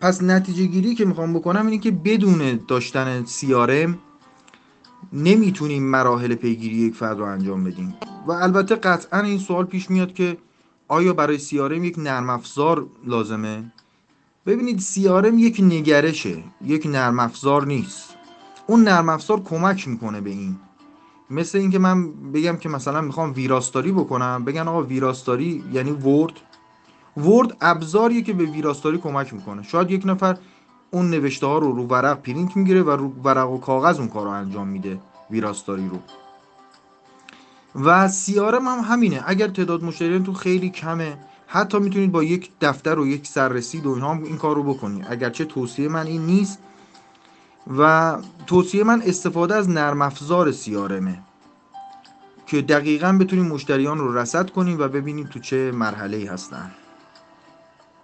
پس نتیجه گیری که می‌خوام بکنم اینه که بدون داشتن سیارم نمی‌تونیم مراحل پیگیری یک فرد رو انجام بدیم. و البته قطعا این سوال پیش میاد که آیا برای سیارم یک نرم افزار لازمه؟ ببینید سیارم یک نگرشه یک نرم افزار نیست. اون نرم افزار کمک می‌کنه به این. مثل اینکه من بگم که مثلا می‌خوام ویراستاری بکنم بگن آقا ویراستاری یعنی ورد. ورد ابزاریه که به ویراستاری کمک می‌کنه. شاید یک نفر اون نوشته ها رو رو ورق پرینت می‌گیره و رو ورق و کاغذ اون کار رو انجام میده ویراستاری رو. و سیارم هم همینه. اگر تعداد مشتریان خیلی کمه حتی می‌تونید با یک دفتر و یک سررسید و اینها این کار رو بکنید. اگرچه توصیه من این نیست و توصیه من استفاده از نرم افزار سیارمه که دقیقا بتونیم مشتریان رو رصد کنیم و ببینیم تو چه مرحله ای هستن.